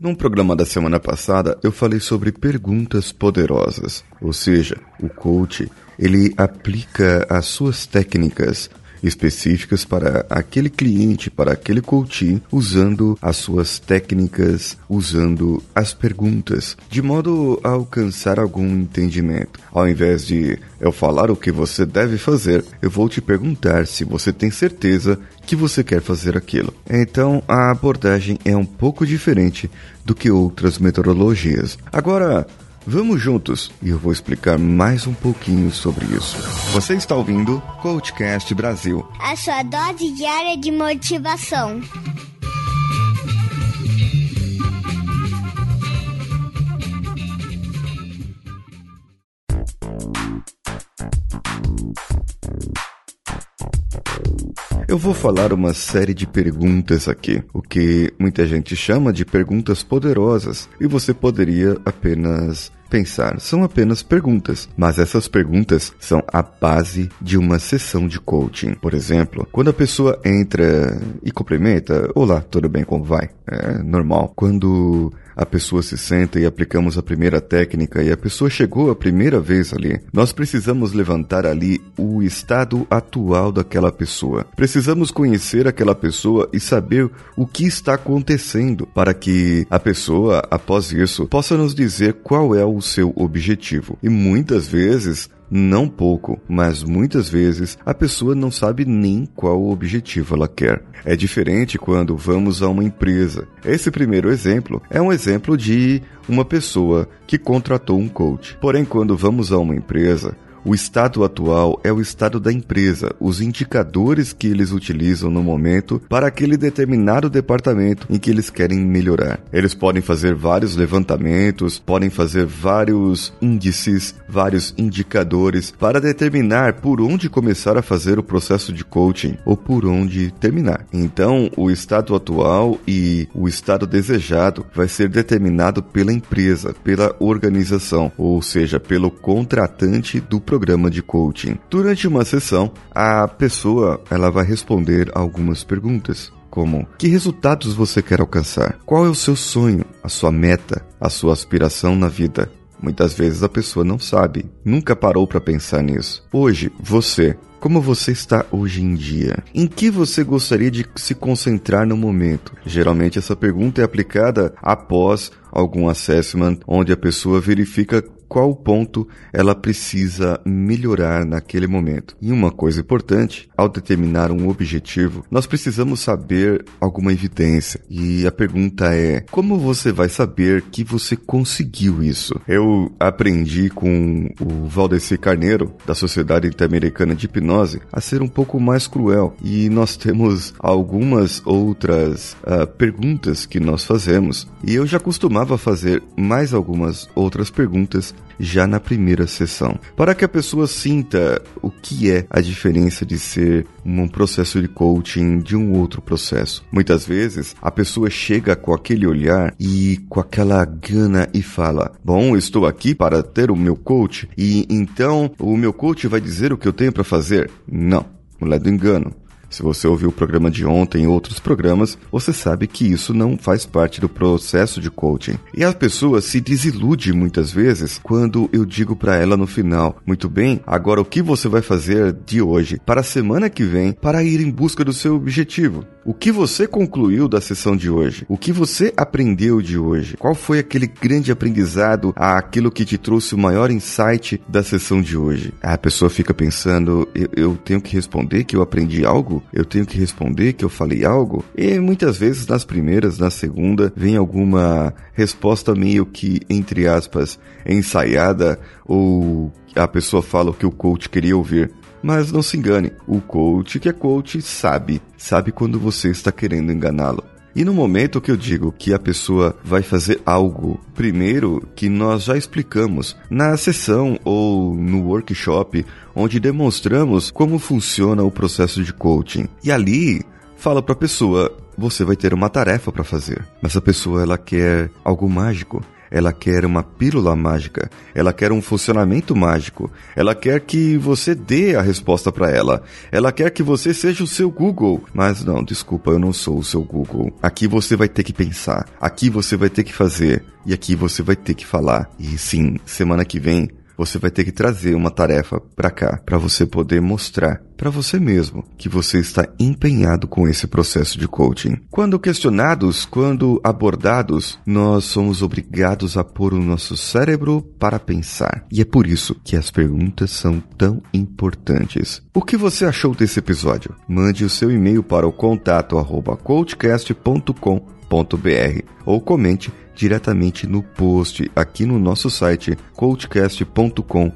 Num programa da semana passada, eu falei sobre perguntas poderosas, ou seja, o coach, ele aplica as suas técnicas específicas para aquele cliente, para aquele coaching, usando as suas técnicas, usando as perguntas, de modo a alcançar algum entendimento. Ao invés de eu falar o que você deve fazer, eu vou te perguntar se você tem certeza que você quer fazer aquilo. Então a abordagem é um pouco diferente do que outras metodologias. Agora, Vamos juntos e eu vou explicar mais um pouquinho sobre isso. Você está ouvindo Coachcast Brasil a sua dose diária de motivação. Eu vou falar uma série de perguntas aqui, o que muita gente chama de perguntas poderosas, e você poderia apenas pensar, são apenas perguntas, mas essas perguntas são a base de uma sessão de coaching. Por exemplo, quando a pessoa entra e cumprimenta, olá, tudo bem, como vai? É normal. Quando a pessoa se senta e aplicamos a primeira técnica e a pessoa chegou a primeira vez ali, nós precisamos levantar ali o estado atual daquela pessoa. Precisamos conhecer aquela pessoa e saber o que está acontecendo para que a pessoa, após isso, possa nos dizer qual é o seu objetivo. E muitas vezes não pouco, mas muitas vezes a pessoa não sabe nem qual objetivo ela quer. É diferente quando vamos a uma empresa. Esse primeiro exemplo é um exemplo de uma pessoa que contratou um coach. Porém, quando vamos a uma empresa, o estado atual é o estado da empresa, os indicadores que eles utilizam no momento para aquele determinado departamento em que eles querem melhorar. Eles podem fazer vários levantamentos, podem fazer vários índices, vários indicadores para determinar por onde começar a fazer o processo de coaching ou por onde terminar. Então, o estado atual e o estado desejado vai ser determinado pela empresa, pela organização, ou seja, pelo contratante do programa de coaching. Durante uma sessão, a pessoa ela vai responder algumas perguntas como: que resultados você quer alcançar? Qual é o seu sonho, a sua meta, a sua aspiração na vida? Muitas vezes a pessoa não sabe, nunca parou para pensar nisso. Hoje, você, como você está hoje em dia? Em que você gostaria de se concentrar no momento? Geralmente essa pergunta é aplicada após algum assessment onde a pessoa verifica qual ponto ela precisa melhorar naquele momento. E uma coisa importante, ao determinar um objetivo, nós precisamos saber alguma evidência. E a pergunta é: como você vai saber que você conseguiu isso? Eu aprendi com o Valdeci Carneiro, da Sociedade Interamericana de Hipnose, a ser um pouco mais cruel. E nós temos algumas outras uh, perguntas que nós fazemos. E eu já costumava fazer mais algumas outras perguntas já na primeira sessão, para que a pessoa sinta o que é a diferença de ser um processo de coaching de um outro processo. Muitas vezes a pessoa chega com aquele olhar e com aquela gana e fala: Bom, estou aqui para ter o meu coach e então o meu coach vai dizer o que eu tenho para fazer. Não, mulher do engano. Se você ouviu o programa de ontem e outros programas, você sabe que isso não faz parte do processo de coaching. E a pessoa se desilude muitas vezes quando eu digo para ela no final: muito bem, agora o que você vai fazer de hoje para a semana que vem para ir em busca do seu objetivo? O que você concluiu da sessão de hoje? O que você aprendeu de hoje? Qual foi aquele grande aprendizado, aquilo que te trouxe o maior insight da sessão de hoje? A pessoa fica pensando: eu, eu tenho que responder que eu aprendi algo? Eu tenho que responder que eu falei algo? E muitas vezes nas primeiras, na segunda, vem alguma resposta meio que, entre aspas, ensaiada ou a pessoa fala o que o coach queria ouvir. Mas não se engane, o coach que é coach sabe, sabe quando você está querendo enganá-lo. E no momento que eu digo que a pessoa vai fazer algo, primeiro que nós já explicamos na sessão ou no workshop, onde demonstramos como funciona o processo de coaching. E ali fala para a pessoa: você vai ter uma tarefa para fazer. Mas a pessoa ela quer algo mágico. Ela quer uma pílula mágica, ela quer um funcionamento mágico, ela quer que você dê a resposta para ela, ela quer que você seja o seu Google. Mas não, desculpa, eu não sou o seu Google. Aqui você vai ter que pensar, aqui você vai ter que fazer e aqui você vai ter que falar. E sim, semana que vem você vai ter que trazer uma tarefa para cá, para você poder mostrar para você mesmo que você está empenhado com esse processo de coaching. Quando questionados, quando abordados, nós somos obrigados a pôr o nosso cérebro para pensar. E é por isso que as perguntas são tão importantes. O que você achou desse episódio? Mande o seu e-mail para o contato coachcast.com.br ou comente diretamente no post aqui no nosso site coachcast.com.br.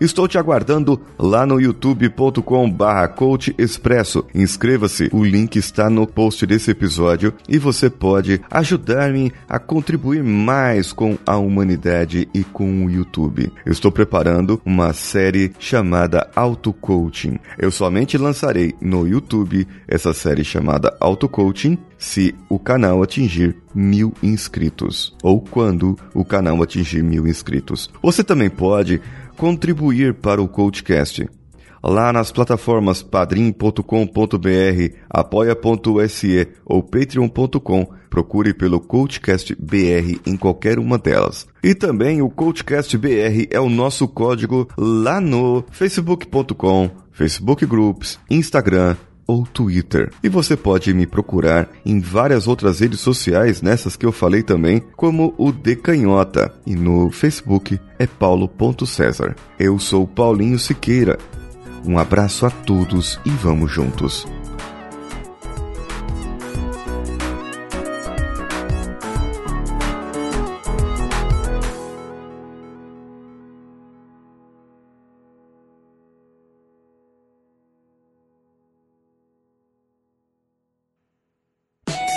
Estou te aguardando lá no youtube.com barra Coach Expresso. Inscreva-se, o link está no post desse episódio e você pode ajudar-me a contribuir mais com a humanidade e com o YouTube. Eu estou preparando uma série chamada Auto Coaching. Eu somente lançarei no YouTube essa série chamada Auto Coaching se o canal atingir mil inscritos ou quando o canal atingir mil inscritos. Você também pode contribuir para o Coachcast lá nas plataformas padrim.com.br, apoia.se ou patreon.com. Procure pelo Coachcast BR em qualquer uma delas. E também o Coachcast BR é o nosso código lá no facebook.com, Facebook Groups, Instagram, ou Twitter. E você pode me procurar em várias outras redes sociais, nessas que eu falei também, como o Decanhota. E no Facebook é paulo.cesar. Eu sou Paulinho Siqueira. Um abraço a todos e vamos juntos.